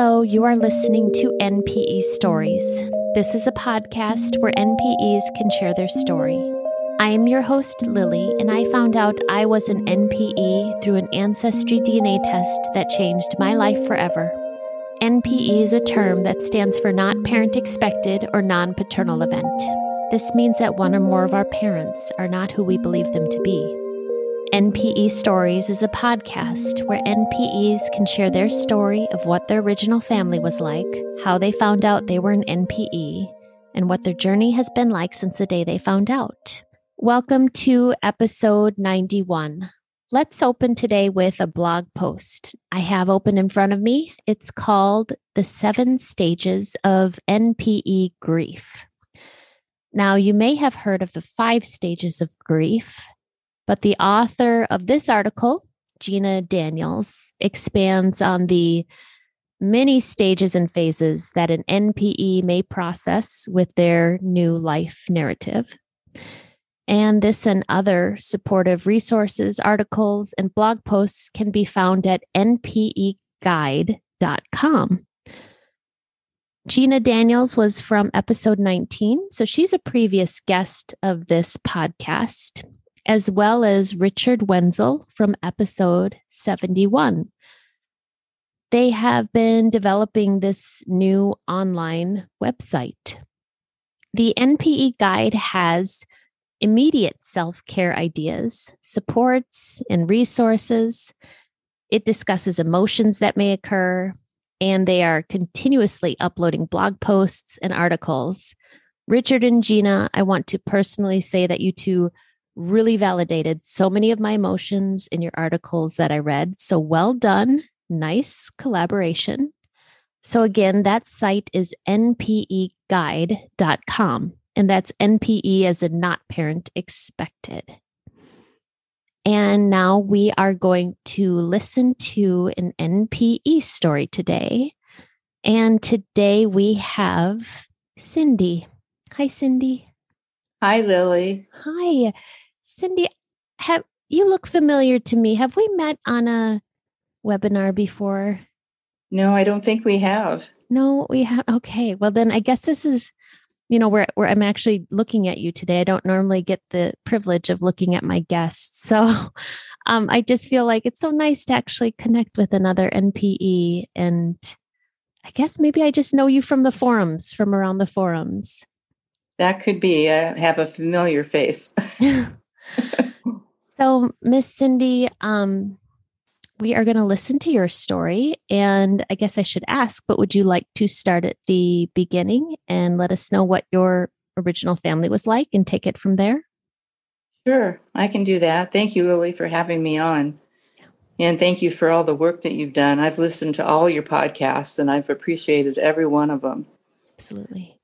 Hello, you are listening to NPE Stories. This is a podcast where NPEs can share their story. I am your host, Lily, and I found out I was an NPE through an Ancestry DNA test that changed my life forever. NPE is a term that stands for Not Parent Expected or Non Paternal Event. This means that one or more of our parents are not who we believe them to be. NPE Stories is a podcast where NPEs can share their story of what their original family was like, how they found out they were an NPE, and what their journey has been like since the day they found out. Welcome to episode 91. Let's open today with a blog post I have open in front of me. It's called The Seven Stages of NPE Grief. Now, you may have heard of the five stages of grief but the author of this article, Gina Daniels, expands on the many stages and phases that an NPE may process with their new life narrative. And this and other supportive resources, articles, and blog posts can be found at npeguide.com. Gina Daniels was from episode 19, so she's a previous guest of this podcast as well as Richard Wenzel from episode 71. They have been developing this new online website. The NPE guide has immediate self care ideas, supports, and resources. It discusses emotions that may occur, and they are continuously uploading blog posts and articles. Richard and Gina, I want to personally say that you two really validated so many of my emotions in your articles that I read. So well done. Nice collaboration. So again, that site is npeguide.com. And that's NPE as a not parent expected. And now we are going to listen to an NPE story today. And today we have Cindy. Hi, Cindy. Hi, Lily. Hi. Cindy, have you look familiar to me? Have we met on a webinar before? No, I don't think we have. No, we have. Okay. Well, then I guess this is, you know, where, where I'm actually looking at you today. I don't normally get the privilege of looking at my guests. So um, I just feel like it's so nice to actually connect with another NPE. And I guess maybe I just know you from the forums, from around the forums. That could be. I have a familiar face. so, Miss Cindy, um, we are going to listen to your story. And I guess I should ask, but would you like to start at the beginning and let us know what your original family was like and take it from there? Sure, I can do that. Thank you, Lily, for having me on. And thank you for all the work that you've done. I've listened to all your podcasts and I've appreciated every one of them. Absolutely.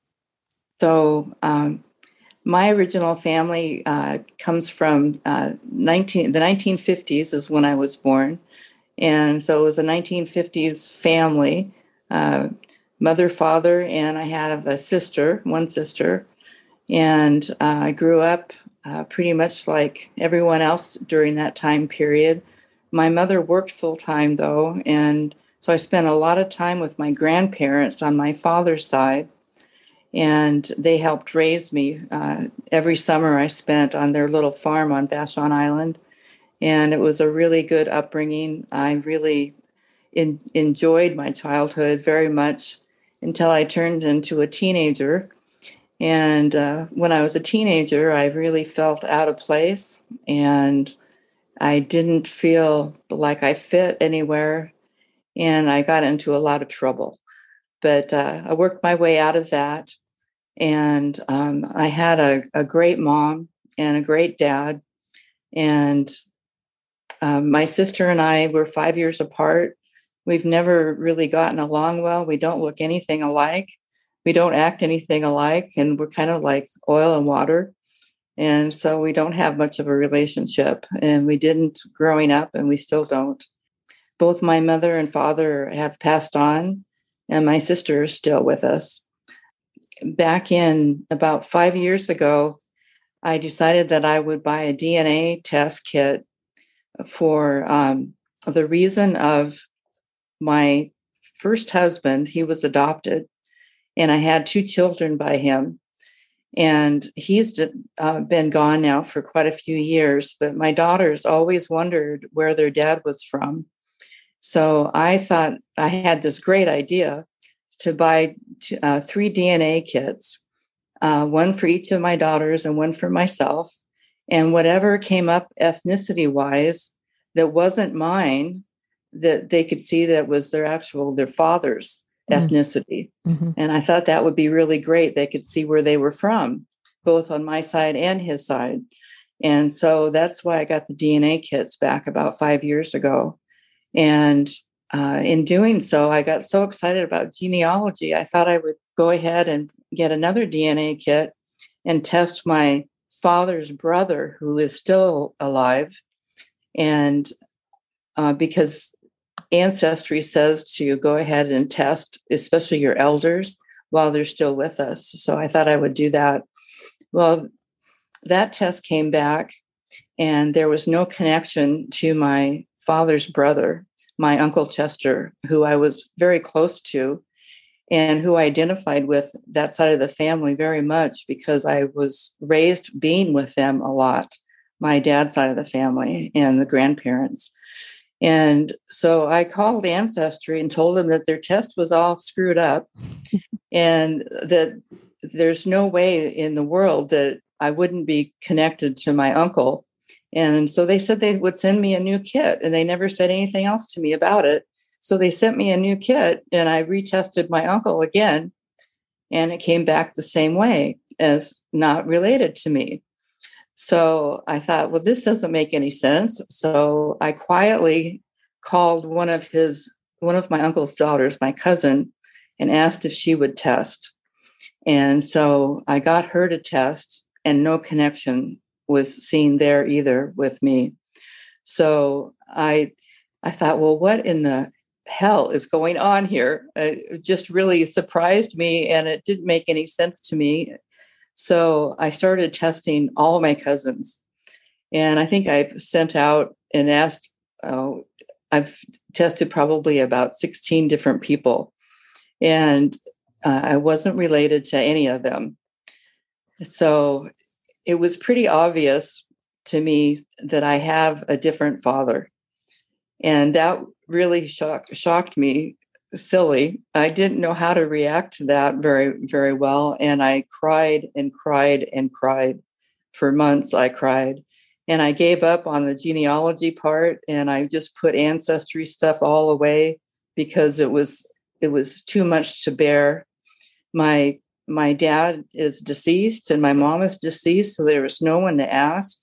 So, um, my original family uh, comes from uh, 19, the 1950s is when I was born. And so it was a 1950s family, uh, mother, father, and I had a sister, one sister. And uh, I grew up uh, pretty much like everyone else during that time period. My mother worked full time though, and so I spent a lot of time with my grandparents on my father's side and they helped raise me. Uh, every summer I spent on their little farm on Vashon Island, and it was a really good upbringing. I really in, enjoyed my childhood very much until I turned into a teenager. And uh, when I was a teenager, I really felt out of place, and I didn't feel like I fit anywhere, and I got into a lot of trouble. But uh, I worked my way out of that and um, I had a, a, great mom and a great dad. And um, my sister and I were five years apart. We've never really gotten along well. We don't look anything alike. We don't act anything alike. And we're kind of like oil and water. And so we don't have much of a relationship. And we didn't growing up, and we still don't. Both my mother and father have passed on, and my sister is still with us back in about five years ago, I decided that I would buy a DNA test kit for um, the reason of my first husband, he was adopted, and I had two children by him. And he's uh, been gone now for quite a few years, but my daughters always wondered where their dad was from. So I thought I had this great idea to buy uh, three DNA kits, uh, one for each of my daughters and one for myself. And whatever came up ethnicity wise that wasn't mine, that they could see that was their actual their father's mm-hmm. ethnicity mm-hmm. and i thought that would be really great they could see where they were from both on my side and his side and so that's why i got the dna kits back about five years ago and uh, in doing so i got so excited about genealogy i thought i would go ahead and get another dna kit and test my father's brother who is still alive and uh, because ancestry says to go ahead and test, especially your elders, while they're still with us. So I thought I would do that. Well, that test came back, and there was no connection to my father's brother, my uncle Chester, who I was very close to and who I identified with that side of the family very much because I was raised being with them a lot, my dad's side of the family and the grandparents. And so I called Ancestry and told them that their test was all screwed up and that there's no way in the world that I wouldn't be connected to my uncle. And so they said they would send me a new kit, and they never said anything else to me about it. So they sent me a new kit, and I retested my uncle again, and it came back the same way as not related to me. So I thought, well, this doesn't make any sense. So I quietly called one of his, one of my uncle's daughters, my cousin, and asked if she would test. And so I got her to test, and no connection was seen there either with me. So I, I thought, well, what in the hell is going on here? It just really surprised me, and it didn't make any sense to me so I started testing all my cousins. And I think I sent out and asked, oh, I've tested probably about 16 different people. And uh, I wasn't related to any of them. So it was pretty obvious to me that I have a different father. And that really shocked shocked me silly. I didn't know how to react to that very, very well. And I cried and cried and cried. For months, I cried. And I gave up on the genealogy part and I just put ancestry stuff all away because it was it was too much to bear. My my dad is deceased and my mom is deceased, so there was no one to ask.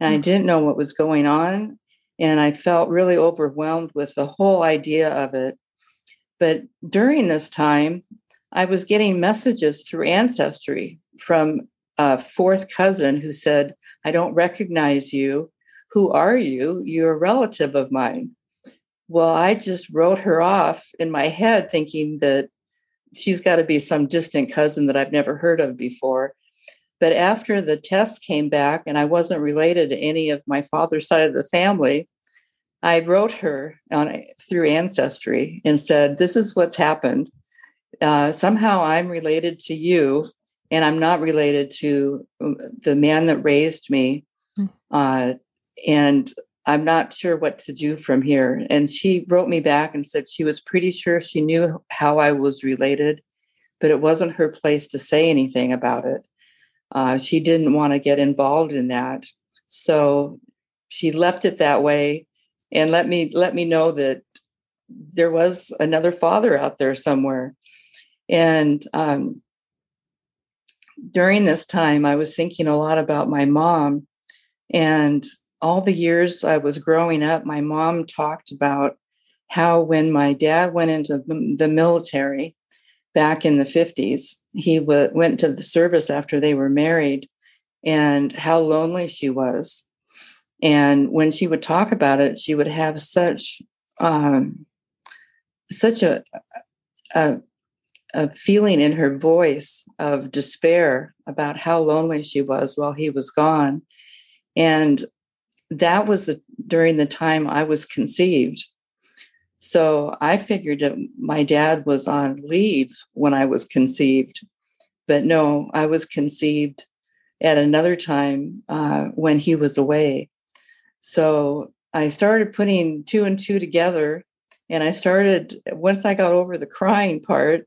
And I mm. didn't know what was going on. And I felt really overwhelmed with the whole idea of it. But during this time, I was getting messages through Ancestry from a fourth cousin who said, I don't recognize you. Who are you? You're a relative of mine. Well, I just wrote her off in my head, thinking that she's got to be some distant cousin that I've never heard of before. But after the test came back and I wasn't related to any of my father's side of the family, I wrote her on through Ancestry and said, "This is what's happened. Uh, somehow I'm related to you, and I'm not related to um, the man that raised me, hmm. uh, and I'm not sure what to do from here." And she wrote me back and said she was pretty sure she knew how I was related, but it wasn't her place to say anything about it. Uh, she didn't want to get involved in that, so she left it that way and let me let me know that there was another father out there somewhere and um, during this time i was thinking a lot about my mom and all the years i was growing up my mom talked about how when my dad went into the military back in the 50s he w- went to the service after they were married and how lonely she was and when she would talk about it, she would have such um, such a, a a feeling in her voice of despair about how lonely she was while he was gone. And that was the, during the time I was conceived. So I figured that my dad was on leave when I was conceived. But no, I was conceived at another time uh, when he was away. So I started putting two and two together. And I started, once I got over the crying part,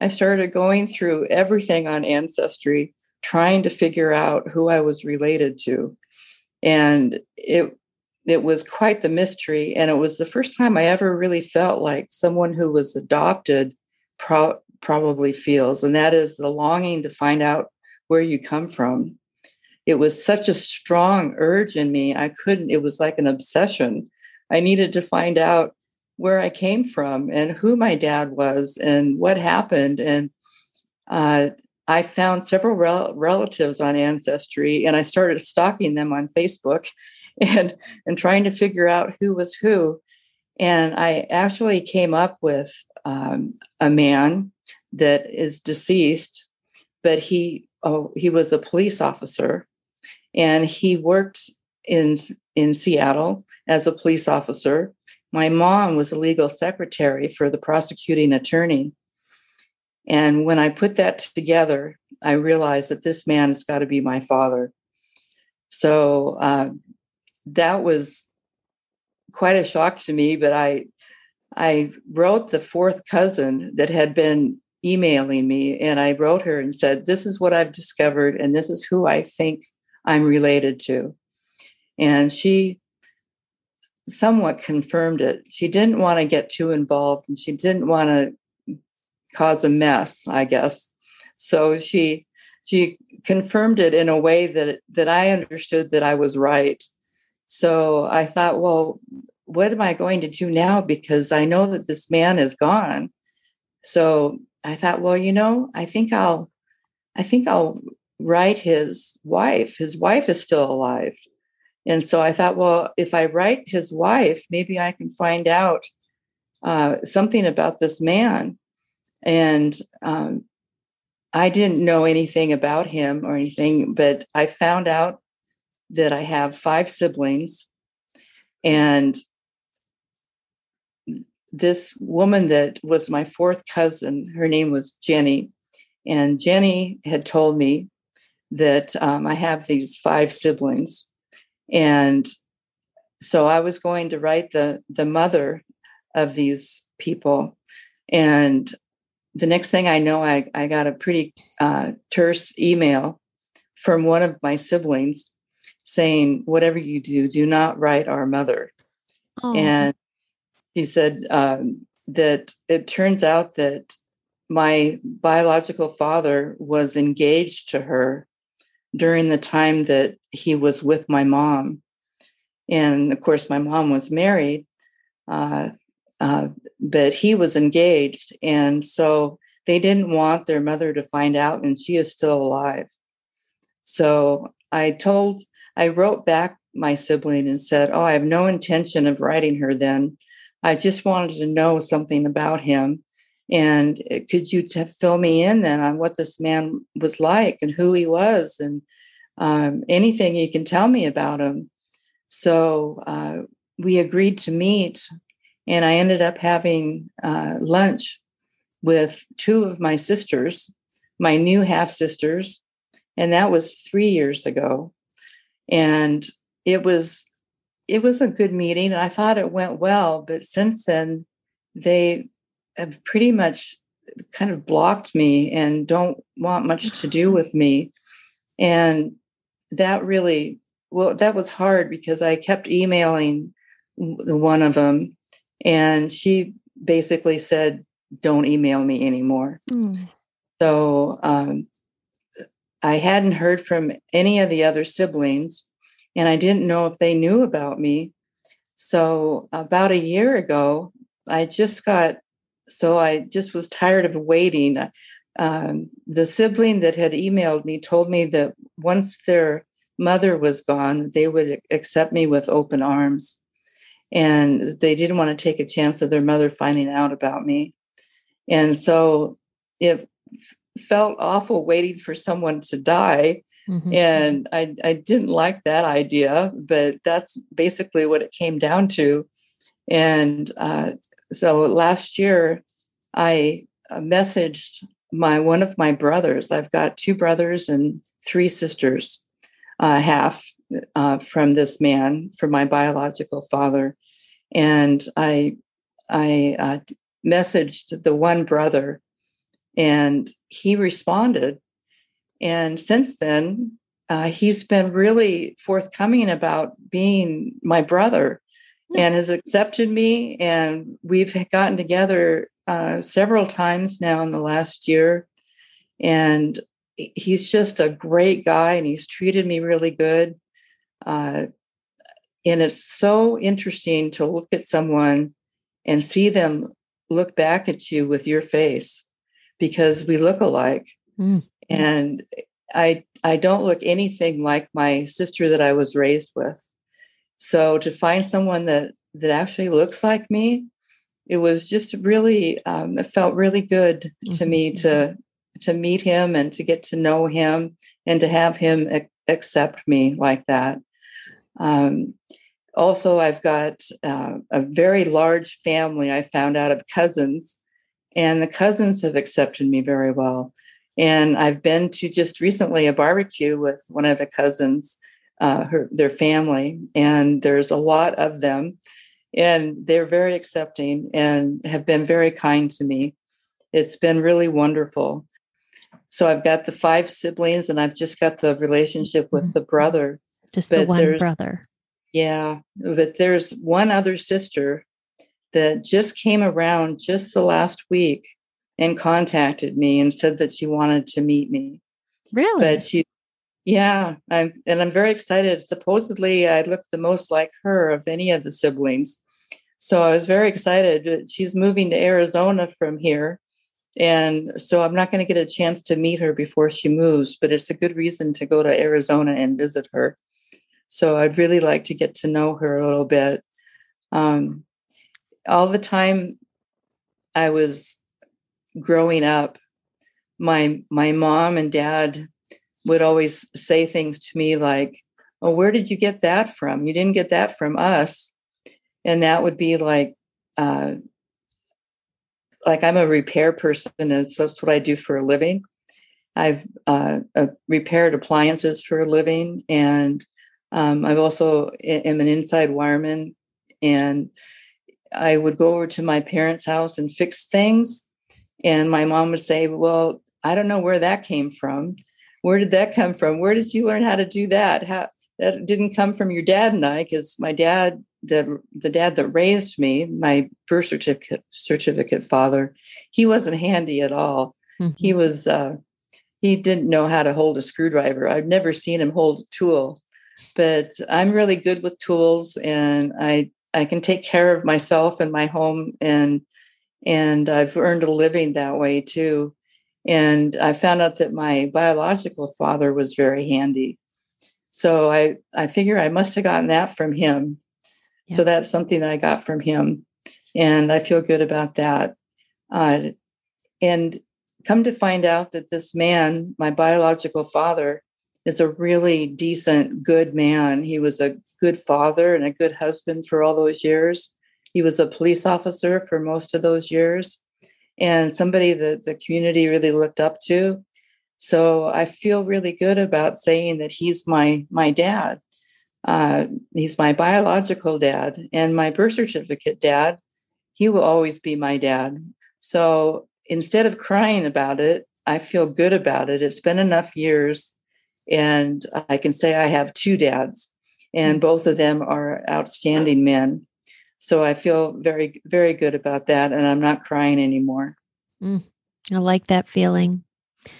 I started going through everything on Ancestry, trying to figure out who I was related to. And it it was quite the mystery. And it was the first time I ever really felt like someone who was adopted pro- probably feels, and that is the longing to find out where you come from. It was such a strong urge in me. I couldn't, it was like an obsession. I needed to find out where I came from and who my dad was and what happened. And uh, I found several rel- relatives on Ancestry and I started stalking them on Facebook and, and trying to figure out who was who. And I actually came up with um, a man that is deceased, but he oh, he was a police officer and he worked in in Seattle as a police officer. My mom was a legal secretary for the prosecuting attorney. And when I put that together, I realized that this man has got to be my father. So uh, that was quite a shock to me. But I, I wrote the fourth cousin that had been emailing me, and I wrote her and said, "This is what I've discovered, and this is who I think I'm related to." And she somewhat confirmed it. She didn't want to get too involved, and she didn't want to cause a mess, I guess. So she she confirmed it in a way that that I understood that I was right. So I thought, well, what am I going to do now? Because I know that this man is gone. So I thought, well, you know, I think I'll I think I'll write his wife. His wife is still alive. And so I thought, well, if I write his wife, maybe I can find out uh, something about this man. And um, I didn't know anything about him or anything, but I found out that I have five siblings. And this woman that was my fourth cousin, her name was Jenny. And Jenny had told me that um, I have these five siblings. And so I was going to write the, the mother of these people. And the next thing I know, I, I got a pretty uh, terse email from one of my siblings saying, Whatever you do, do not write our mother. Oh. And he said um, that it turns out that my biological father was engaged to her during the time that he was with my mom. And of course, my mom was married. Uh, uh, but he was engaged. And so they didn't want their mother to find out, and she is still alive. So I told, I wrote back my sibling and said, Oh, I have no intention of writing her then. I just wanted to know something about him. And uh, could you t- fill me in then on what this man was like and who he was and um, anything you can tell me about him? So uh, we agreed to meet and I ended up having uh, lunch with two of my sisters, my new half sisters, and that was three years ago. And it was it was a good meeting, and I thought it went well. But since then, they have pretty much kind of blocked me and don't want much to do with me. And that really well, that was hard because I kept emailing the one of them and she basically said, Don't email me anymore. Mm. So um, I hadn't heard from any of the other siblings, and I didn't know if they knew about me. So about a year ago, I just got so I just was tired of waiting. Um, the sibling that had emailed me told me that once their mother was gone, they would accept me with open arms and they didn't want to take a chance of their mother finding out about me. And so it felt awful waiting for someone to die. Mm-hmm. And I, I didn't like that idea, but that's basically what it came down to. And uh, so last year, I uh, messaged my one of my brothers. I've got two brothers and three sisters, uh, half uh, from this man, from my biological father, and I I uh, messaged the one brother, and he responded. And since then, uh, he's been really forthcoming about being my brother and has accepted me. And we've gotten together uh, several times now in the last year. And he's just a great guy and he's treated me really good. Uh, and it's so interesting to look at someone and see them look back at you with your face because we look alike. Mm. And I I don't look anything like my sister that I was raised with. So to find someone that that actually looks like me, it was just really um, it felt really good to mm-hmm. me to to meet him and to get to know him and to have him ac- accept me like that. Um, also, I've got uh, a very large family. I found out of cousins, and the cousins have accepted me very well. And I've been to just recently a barbecue with one of the cousins, uh, her their family, and there's a lot of them, and they're very accepting and have been very kind to me. It's been really wonderful. So I've got the five siblings, and I've just got the relationship with the mm-hmm. brother. Just the one brother. Yeah, but there's one other sister that just came around just the last week and contacted me and said that she wanted to meet me. Really? But she yeah, I'm and I'm very excited. Supposedly I look the most like her of any of the siblings. So I was very excited. She's moving to Arizona from here. And so I'm not going to get a chance to meet her before she moves, but it's a good reason to go to Arizona and visit her. So I'd really like to get to know her a little bit. Um, all the time I was growing up, my my mom and dad would always say things to me like, Oh, where did you get that from? You didn't get that from us. And that would be like, uh, like I'm a repair person, and so that's what I do for a living. I've uh, uh, repaired appliances for a living, and um, I've also am an inside wireman. And I would go over to my parents' house and fix things, and my mom would say, "Well, I don't know where that came from where did that come from? Where did you learn how to do that? How that didn't come from your dad and I, because my dad, the the dad that raised me, my birth certificate certificate father, he wasn't handy at all. Mm-hmm. He was uh, he didn't know how to hold a screwdriver. I've never seen him hold a tool, but I'm really good with tools, and I I can take care of myself and my home, and and I've earned a living that way too. And I found out that my biological father was very handy. So I, I figure I must have gotten that from him. So that's something that I got from him. And I feel good about that. Uh, and come to find out that this man, my biological father, is a really decent, good man. He was a good father and a good husband for all those years. He was a police officer for most of those years and somebody that the community really looked up to. So I feel really good about saying that he's my my dad. Uh, he's my biological dad and my birth certificate dad. He will always be my dad. So instead of crying about it, I feel good about it. It's been enough years, and I can say I have two dads, and mm. both of them are outstanding men. So I feel very, very good about that. And I'm not crying anymore. Mm, I like that feeling.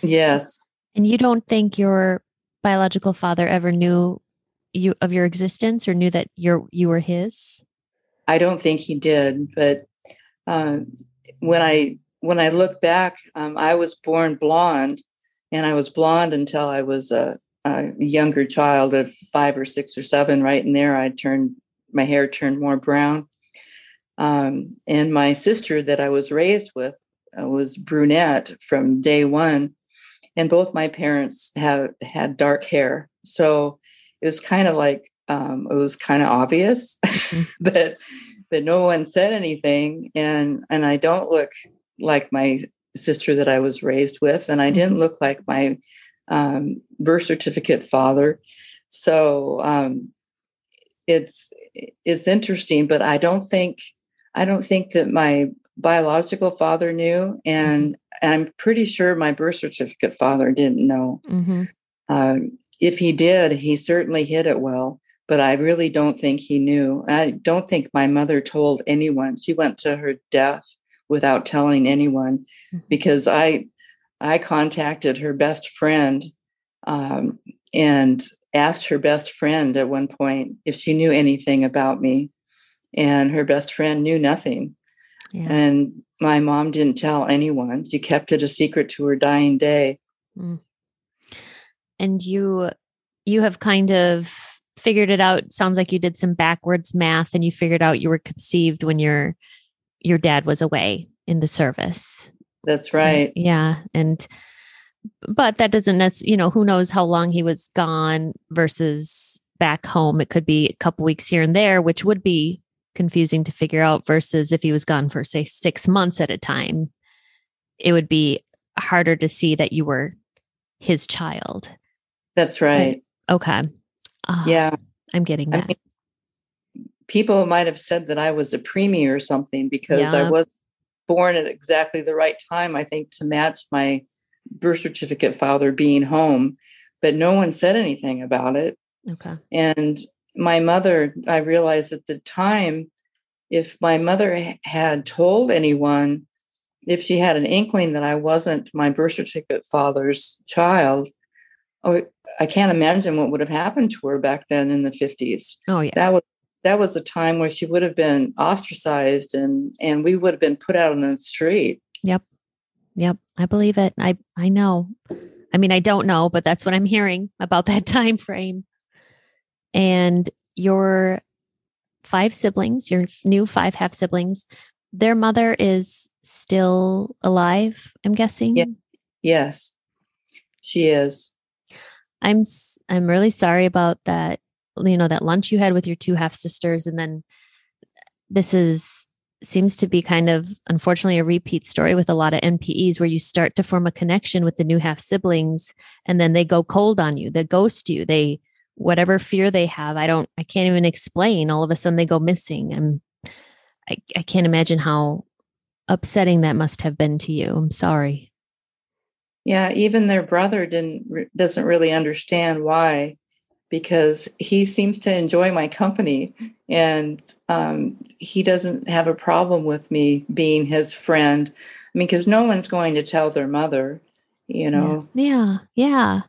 Yes. And you don't think your biological father ever knew you of your existence or knew that you're you were his? I don't think he did. But uh, when I when I look back, um, I was born blonde, and I was blonde until I was a, a younger child of five or six or seven. Right in there, I turned my hair turned more brown. Um, and my sister that I was raised with uh, was brunette from day one. And both my parents have had dark hair. So it was kind of like um, it was kind of obvious mm-hmm. but but no one said anything and and i don't look like my sister that i was raised with and i didn't mm-hmm. look like my um, birth certificate father so um, it's it's interesting but i don't think i don't think that my biological father knew and mm-hmm. i'm pretty sure my birth certificate father didn't know mm-hmm. uh, if he did he certainly hid it well but I really don't think he knew. I don't think my mother told anyone. She went to her death without telling anyone mm-hmm. because I I contacted her best friend um, and asked her best friend at one point if she knew anything about me, and her best friend knew nothing. Yeah. And my mom didn't tell anyone. She kept it a secret to her dying day. Mm. And you you have kind of figured it out. Sounds like you did some backwards math and you figured out you were conceived when your your dad was away in the service. That's right. Yeah, and but that doesn't necessarily, you know, who knows how long he was gone versus back home. It could be a couple weeks here and there, which would be confusing to figure out versus if he was gone for say 6 months at a time. It would be harder to see that you were his child. That's right. Okay. Oh, yeah. I'm getting that. I mean, people might have said that I was a preemie or something because yeah. I was born at exactly the right time, I think, to match my birth certificate father being home. But no one said anything about it. Okay. And my mother, I realized at the time, if my mother had told anyone, if she had an inkling that I wasn't my birth certificate father's child, oh, I can't imagine what would have happened to her back then in the 50s. Oh yeah. That was that was a time where she would have been ostracized and and we would have been put out on the street. Yep. Yep, I believe it. I I know. I mean, I don't know, but that's what I'm hearing about that time frame. And your five siblings, your new five half siblings, their mother is still alive, I'm guessing. Yeah. Yes. She is. I'm I'm really sorry about that. You know that lunch you had with your two half sisters, and then this is seems to be kind of unfortunately a repeat story with a lot of NPEs where you start to form a connection with the new half siblings, and then they go cold on you, they ghost you, they whatever fear they have. I don't, I can't even explain. All of a sudden they go missing. And I, I can't imagine how upsetting that must have been to you. I'm sorry. Yeah, even their brother didn't doesn't really understand why, because he seems to enjoy my company, and um, he doesn't have a problem with me being his friend. I mean, because no one's going to tell their mother, you know. Yeah, yeah.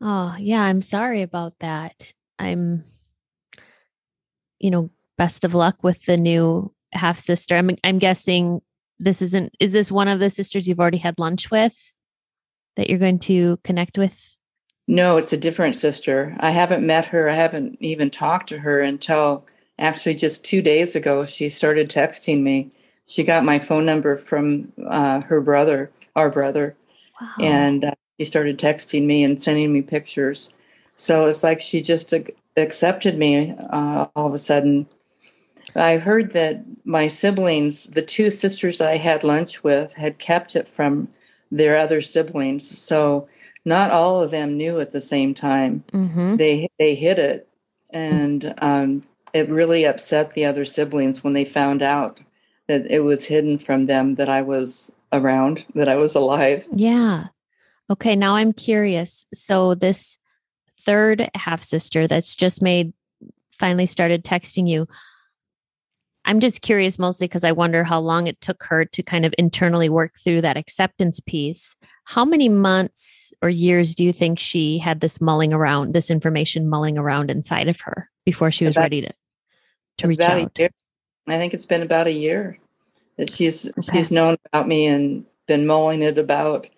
Oh, yeah. I'm sorry about that. I'm, you know, best of luck with the new half sister. I'm I'm guessing this isn't is this one of the sisters you've already had lunch with that you're going to connect with? No it's a different sister. I haven't met her. I haven't even talked to her until actually just two days ago she started texting me. She got my phone number from uh, her brother our brother. Wow. and uh, she started texting me and sending me pictures. So it's like she just accepted me uh, all of a sudden I heard that my siblings, the two sisters I had lunch with, had kept it from their other siblings. So not all of them knew at the same time. Mm-hmm. They they hid it, and um, it really upset the other siblings when they found out that it was hidden from them that I was around, that I was alive. Yeah. Okay. Now I'm curious. So this third half sister that's just made finally started texting you I'm just curious mostly because I wonder how long it took her to kind of internally work through that acceptance piece. How many months or years do you think she had this mulling around, this information mulling around inside of her before she was about, ready to, to reach out? I think it's been about a year that she's okay. she's known about me and been mulling it about.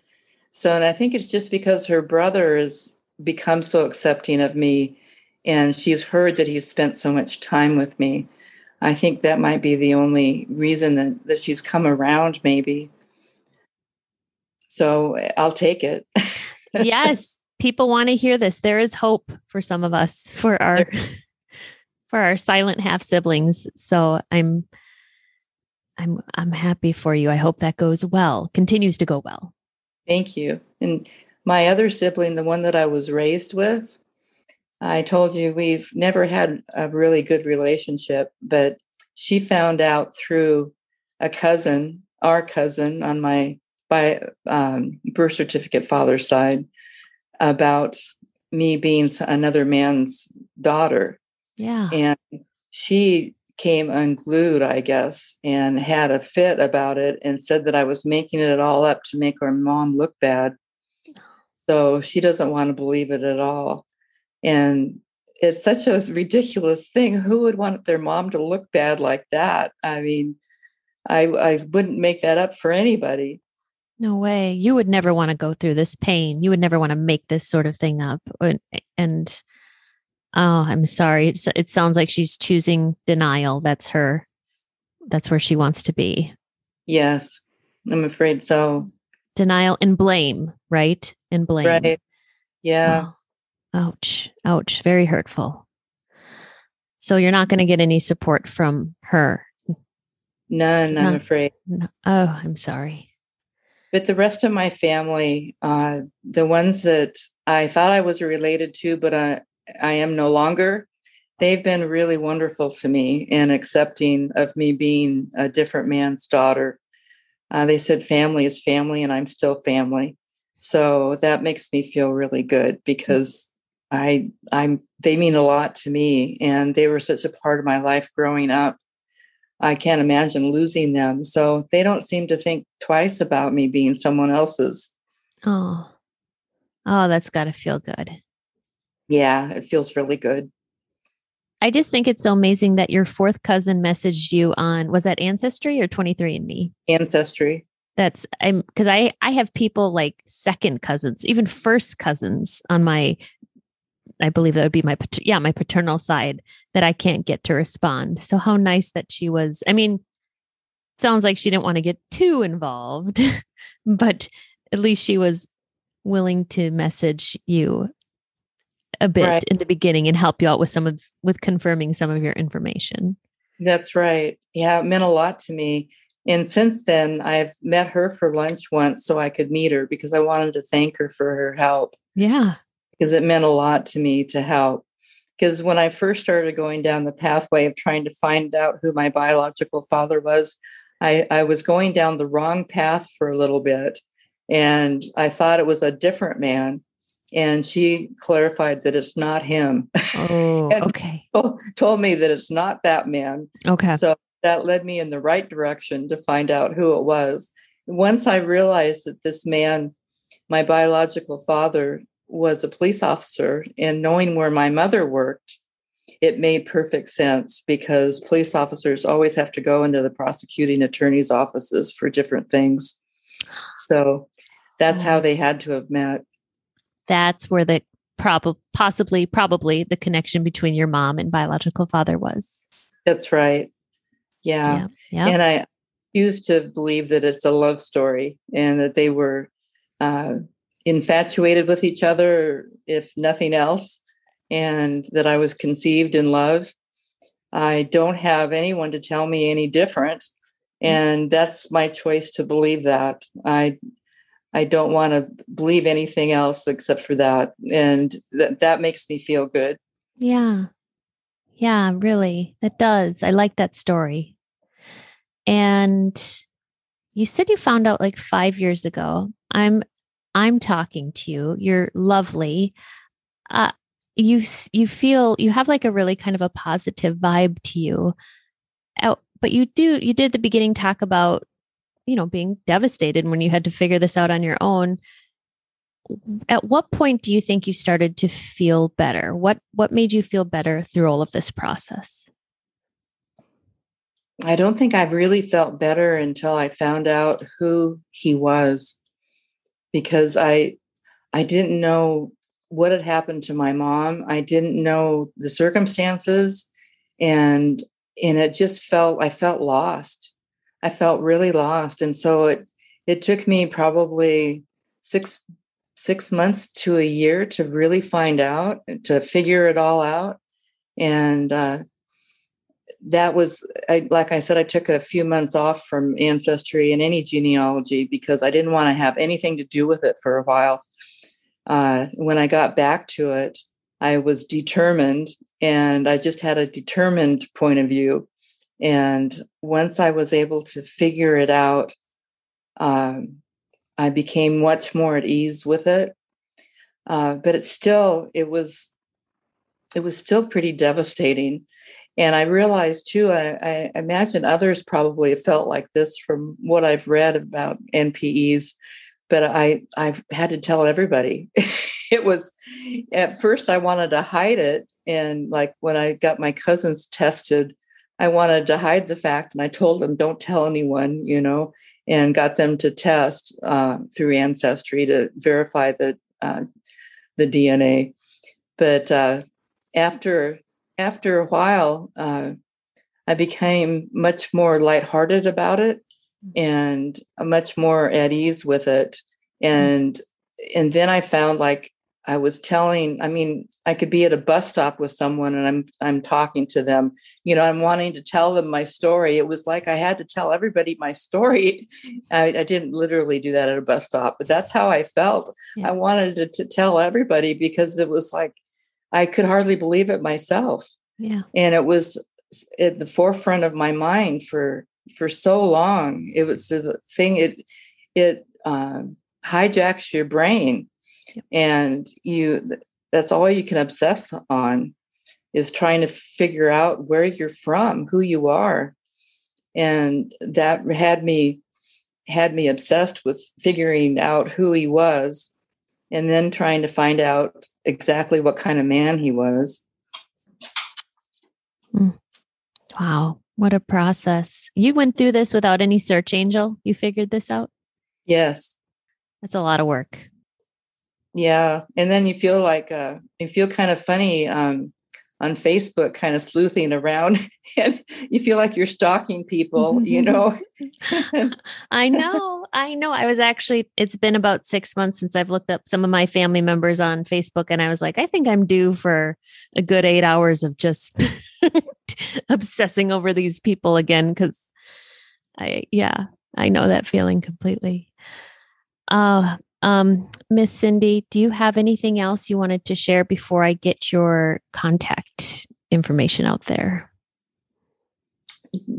So, and I think it's just because her brother has become so accepting of me, and she's heard that he's spent so much time with me I think that might be the only reason that, that she's come around, maybe. So I'll take it. yes. people want to hear this. There is hope for some of us for our for our silent half siblings. So I'm I'm I'm happy for you. I hope that goes well. Continues to go well. Thank you. And my other sibling, the one that I was raised with, I told you we've never had a really good relationship, but she found out through a cousin, our cousin on my by um, birth certificate father's side, about me being another man's daughter. Yeah. And she came unglued, I guess, and had a fit about it and said that I was making it all up to make our mom look bad. So she doesn't want to believe it at all. And it's such a ridiculous thing. Who would want their mom to look bad like that? I mean, I I wouldn't make that up for anybody. No way. You would never want to go through this pain. You would never want to make this sort of thing up. And, and oh, I'm sorry. It's, it sounds like she's choosing denial. That's her. That's where she wants to be. Yes, I'm afraid so. Denial and blame, right? And blame. Right. Yeah. Ouch. Ouch. Very hurtful. So you're not going to get any support from her. None, I'm afraid. No. Oh, I'm sorry. But the rest of my family, uh, the ones that I thought I was related to, but I, I am no longer, they've been really wonderful to me and accepting of me being a different man's daughter. Uh, they said family is family, and I'm still family. So that makes me feel really good because I I'm they mean a lot to me and they were such a part of my life growing up. I can't imagine losing them. So they don't seem to think twice about me being someone else's. Oh, oh, that's got to feel good. Yeah, it feels really good. I just think it's so amazing that your fourth cousin messaged you on was that Ancestry or 23andMe? Ancestry. That's I'm because I I have people like second cousins, even first cousins on my I believe that would be my yeah my paternal side that I can't get to respond. So how nice that she was. I mean, sounds like she didn't want to get too involved, but at least she was willing to message you a bit right. in the beginning and help you out with some of with confirming some of your information. That's right. Yeah, it meant a lot to me. And since then, I've met her for lunch once so I could meet her because I wanted to thank her for her help. Yeah because it meant a lot to me to help. Because when I first started going down the pathway of trying to find out who my biological father was, I, I was going down the wrong path for a little bit. And I thought it was a different man. And she clarified that it's not him. Oh, okay. told, told me that it's not that man. Okay. So that led me in the right direction to find out who it was. Once I realized that this man, my biological father, was a police officer and knowing where my mother worked, it made perfect sense because police officers always have to go into the prosecuting attorney's offices for different things. So that's how they had to have met. That's where the probably possibly probably the connection between your mom and biological father was. That's right. Yeah. yeah. And I used to believe that it's a love story and that they were uh, infatuated with each other, if nothing else, and that I was conceived in love. I don't have anyone to tell me any different. Mm. And that's my choice to believe that. I I don't want to believe anything else except for that. And that that makes me feel good. Yeah. Yeah, really. It does. I like that story. And you said you found out like 5 years ago. I'm I'm talking to you. You're lovely. Uh, you you feel you have like a really kind of a positive vibe to you. Uh, but you do you did the beginning talk about you know being devastated when you had to figure this out on your own. At what point do you think you started to feel better? What what made you feel better through all of this process? I don't think I've really felt better until I found out who he was because I I didn't know what had happened to my mom. I didn't know the circumstances and and it just felt I felt lost. I felt really lost and so it it took me probably 6 six months to a year to really find out, to figure it all out. And uh, that was, I, like I said, I took a few months off from ancestry and any genealogy because I didn't want to have anything to do with it for a while. Uh, when I got back to it, I was determined and I just had a determined point of view. And once I was able to figure it out, um, I became much more at ease with it. Uh, but it's still, it was, it was still pretty devastating. And I realized too, I, I imagine others probably felt like this from what I've read about NPEs, but I, I've had to tell everybody. it was at first I wanted to hide it. And like when I got my cousins tested, I wanted to hide the fact, and I told them, "Don't tell anyone," you know, and got them to test uh, through Ancestry to verify the uh, the DNA. But uh, after after a while, uh, I became much more lighthearted about it mm-hmm. and much more at ease with it. Mm-hmm. And and then I found like I was telling, I mean, I could be at a bus stop with someone and I'm I'm talking to them, you know, I'm wanting to tell them my story. It was like I had to tell everybody my story. I, I didn't literally do that at a bus stop, but that's how I felt. Yeah. I wanted to, to tell everybody because it was like I could hardly believe it myself. Yeah. And it was at the forefront of my mind for for so long. It was the thing it it um, hijacks your brain and you that's all you can obsess on is trying to figure out where you're from who you are and that had me had me obsessed with figuring out who he was and then trying to find out exactly what kind of man he was. Hmm. wow what a process. You went through this without any search angel? You figured this out? Yes. That's a lot of work. Yeah, and then you feel like uh, you feel kind of funny um, on Facebook, kind of sleuthing around, and you feel like you're stalking people. You know. I know, I know. I was actually. It's been about six months since I've looked up some of my family members on Facebook, and I was like, I think I'm due for a good eight hours of just obsessing over these people again because I, yeah, I know that feeling completely. Uh, um, Miss Cindy, do you have anything else you wanted to share before I get your contact information out there?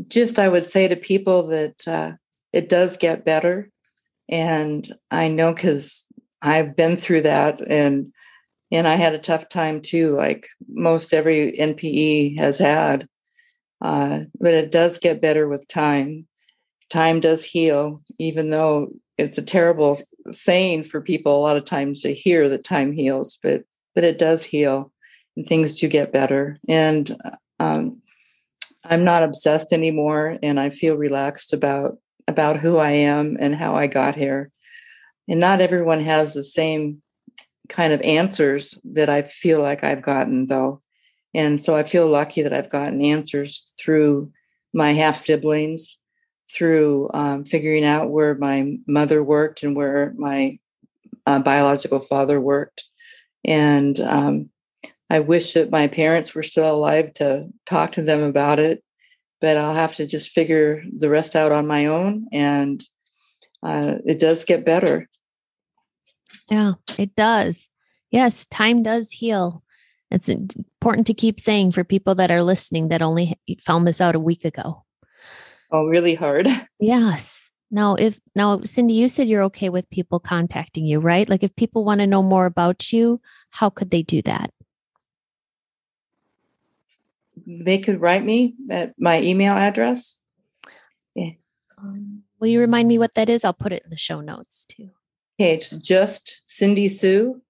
Just, I would say to people that uh, it does get better. And I know because I've been through that and and I had a tough time too, like most every NPE has had. Uh, but it does get better with time. Time does heal, even though it's a terrible saying for people a lot of times to hear that time heals, but but it does heal and things do get better. And um, I'm not obsessed anymore, and I feel relaxed about about who I am and how I got here. And not everyone has the same kind of answers that I feel like I've gotten, though. And so I feel lucky that I've gotten answers through my half siblings through um, figuring out where my mother worked and where my uh, biological father worked. And um, I wish that my parents were still alive to talk to them about it, but I'll have to just figure the rest out on my own. And uh, it does get better. Yeah, it does. Yes, time does heal. It's important to keep saying for people that are listening that only found this out a week ago. Oh, really hard. Yes. Now, if now, Cindy, you said you're okay with people contacting you, right? Like, if people want to know more about you, how could they do that? They could write me at my email address. Yeah. Um, will you remind me what that is? I'll put it in the show notes too. Okay, it's just Cindy Sue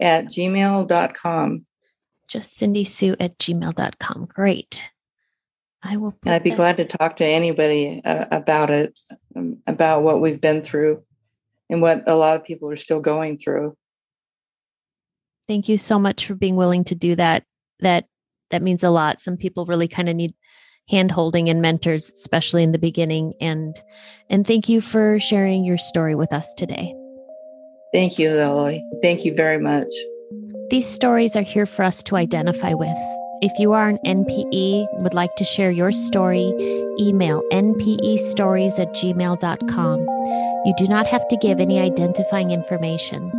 at gmail.com. Just Cindy Sue at gmail.com. Great. I will. And I'd be that. glad to talk to anybody uh, about it, um, about what we've been through and what a lot of people are still going through. Thank you so much for being willing to do that. That that means a lot. Some people really kind of need hand holding and mentors, especially in the beginning. And and thank you for sharing your story with us today. Thank you, Lily. Thank you very much. These stories are here for us to identify with. If you are an NPE and would like to share your story, email npestories at gmail.com. You do not have to give any identifying information.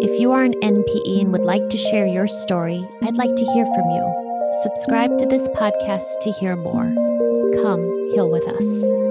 If you are an NPE and would like to share your story, I'd like to hear from you. Subscribe to this podcast to hear more. Come, heal with us.